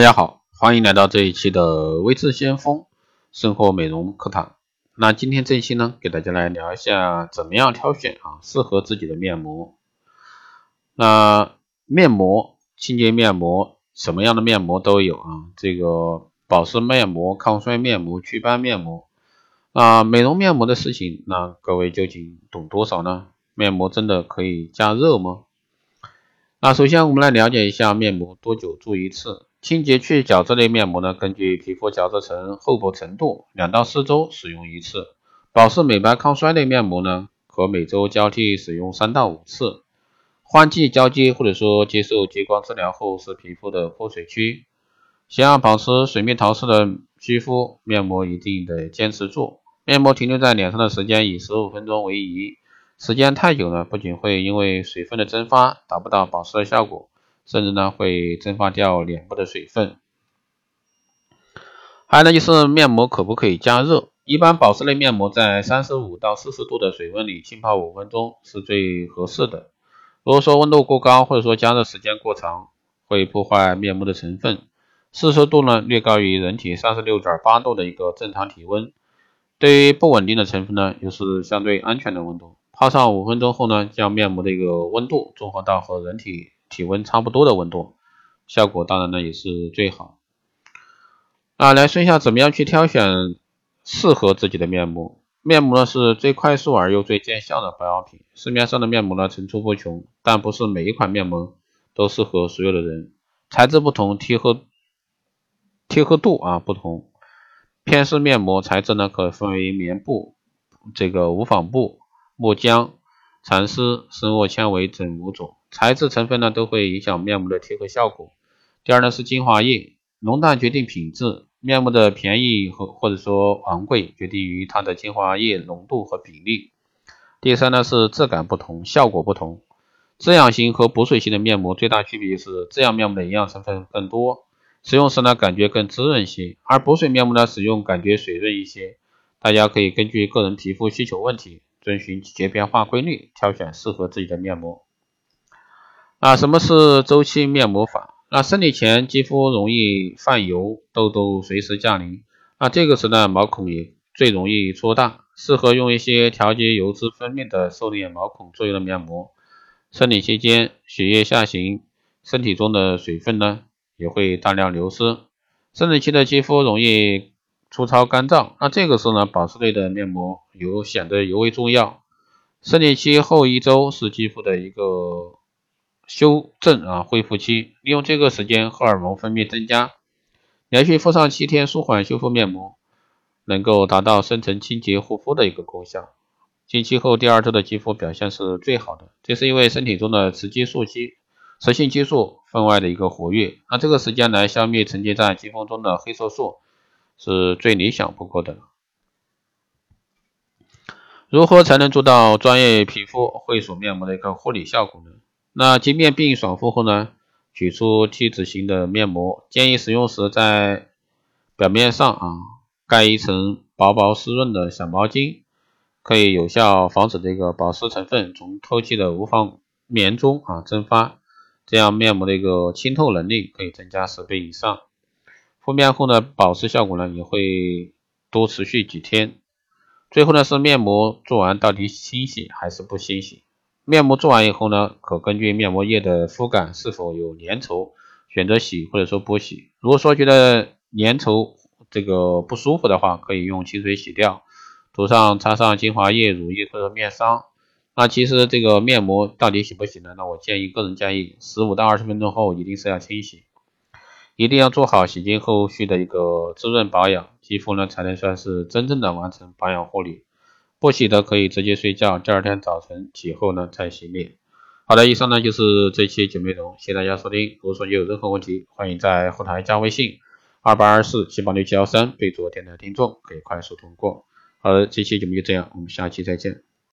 大家好，欢迎来到这一期的微智先锋生活美容课堂。那今天这一期呢，给大家来聊一下怎么样挑选啊适合自己的面膜。那面膜、清洁面膜，什么样的面膜都有啊。这个保湿面膜、抗衰面膜、祛斑面膜。啊，美容面膜的事情，那各位究竟懂多少呢？面膜真的可以加热吗？那首先我们来了解一下面膜多久做一次。清洁去角质类面膜呢，根据皮肤角质层厚薄程度，两到四周使用一次。保湿美白抗衰类面膜呢，可每周交替使用三到五次。换季交接或者说接受激光治疗后是皮肤的脱水区，想要保持水面陶瓷的肌肤，面膜一定得坚持做。面膜停留在脸上的时间以十五分钟为宜，时间太久呢，不仅会因为水分的蒸发达不到保湿的效果。甚至呢会蒸发掉脸部的水分。还有呢就是面膜可不可以加热？一般保湿类面膜在三十五到四十度的水温里浸泡五分钟是最合适的。如果说温度过高或者说加热时间过长，会破坏面膜的成分。四十度呢略高于人体三十六点八度的一个正常体温。对于不稳定的成分呢，又是相对安全的温度。泡上五分钟后呢，将面膜的一个温度综合到和人体。体温差不多的温度，效果当然呢也是最好。啊，来说一下怎么样去挑选适合自己的面膜。面膜呢是最快速而又最见效的保养品。市面上的面膜呢层出不穷，但不是每一款面膜都适合所有的人。材质不同，贴合贴合度啊不同。片式面膜材质呢可分为棉布、这个无纺布、木浆、蚕丝、生物纤维等五种。材质成分呢都会影响面膜的贴合效果。第二呢是精华液，浓淡决定品质，面膜的便宜和或者说昂贵决定于它的精华液浓度和比例。第三呢是质感不同，效果不同。滋养型和补水型的面膜最大区别是滋养面膜的营养成分更多，使用时呢感觉更滋润些，而补水面膜呢使用感觉水润一些。大家可以根据个人皮肤需求问题，遵循季节变化规律，挑选适合自己的面膜。啊，什么是周期面膜法？那生理前肌肤容易泛油，痘痘随时降临，那这个时呢毛孔也最容易搓大，适合用一些调节油脂分泌的收敛毛孔作用的面膜。生理期间血液下行，身体中的水分呢也会大量流失，生理期的肌肤容易粗糙干燥，那这个时候呢保湿类的面膜尤显得尤为重要。生理期后一周是肌肤的一个。修正啊，恢复期，利用这个时间，荷尔蒙分泌增加，连续敷上七天舒缓修复面膜，能够达到深层清洁护肤的一个功效。经期后第二周的肌肤表现是最好的，这是因为身体中的雌激素激雌性激素分外的一个活跃，那这个时间来消灭沉积在肌肤中的黑色素是最理想不过的。如何才能做到专业皮肤会所面膜的一个护理效果呢？那洁面并爽肤后呢，取出 T 字形的面膜，建议使用时在表面上啊盖一层薄薄湿润的小毛巾，可以有效防止这个保湿成分从透气的无纺棉中啊蒸发，这样面膜的一个清透能力可以增加十倍以上。敷面后呢，保湿效果呢也会多持续几天。最后呢是面膜做完到底清洗还是不清洗？面膜做完以后呢，可根据面膜液的肤感是否有粘稠，选择洗或者说不洗。如果说觉得粘稠这个不舒服的话，可以用清水洗掉，涂上擦上精华液、乳液或者面霜。那其实这个面膜到底洗不洗呢？那我建议个人建议十五到二十分钟后一定是要清洗，一定要做好洗净后续的一个滋润保养，肌肤呢才能算是真正的完成保养护理。不洗的可以直接睡觉，第二天早晨起后呢再洗脸。好的，以上呢就是这期节目内容，谢谢大家收听。如果说你有任何问题，欢迎在后台加微信二八二四七八六七幺三，备注电台听众，可以快速通过。好的，这期节目就这样，我们下期再见。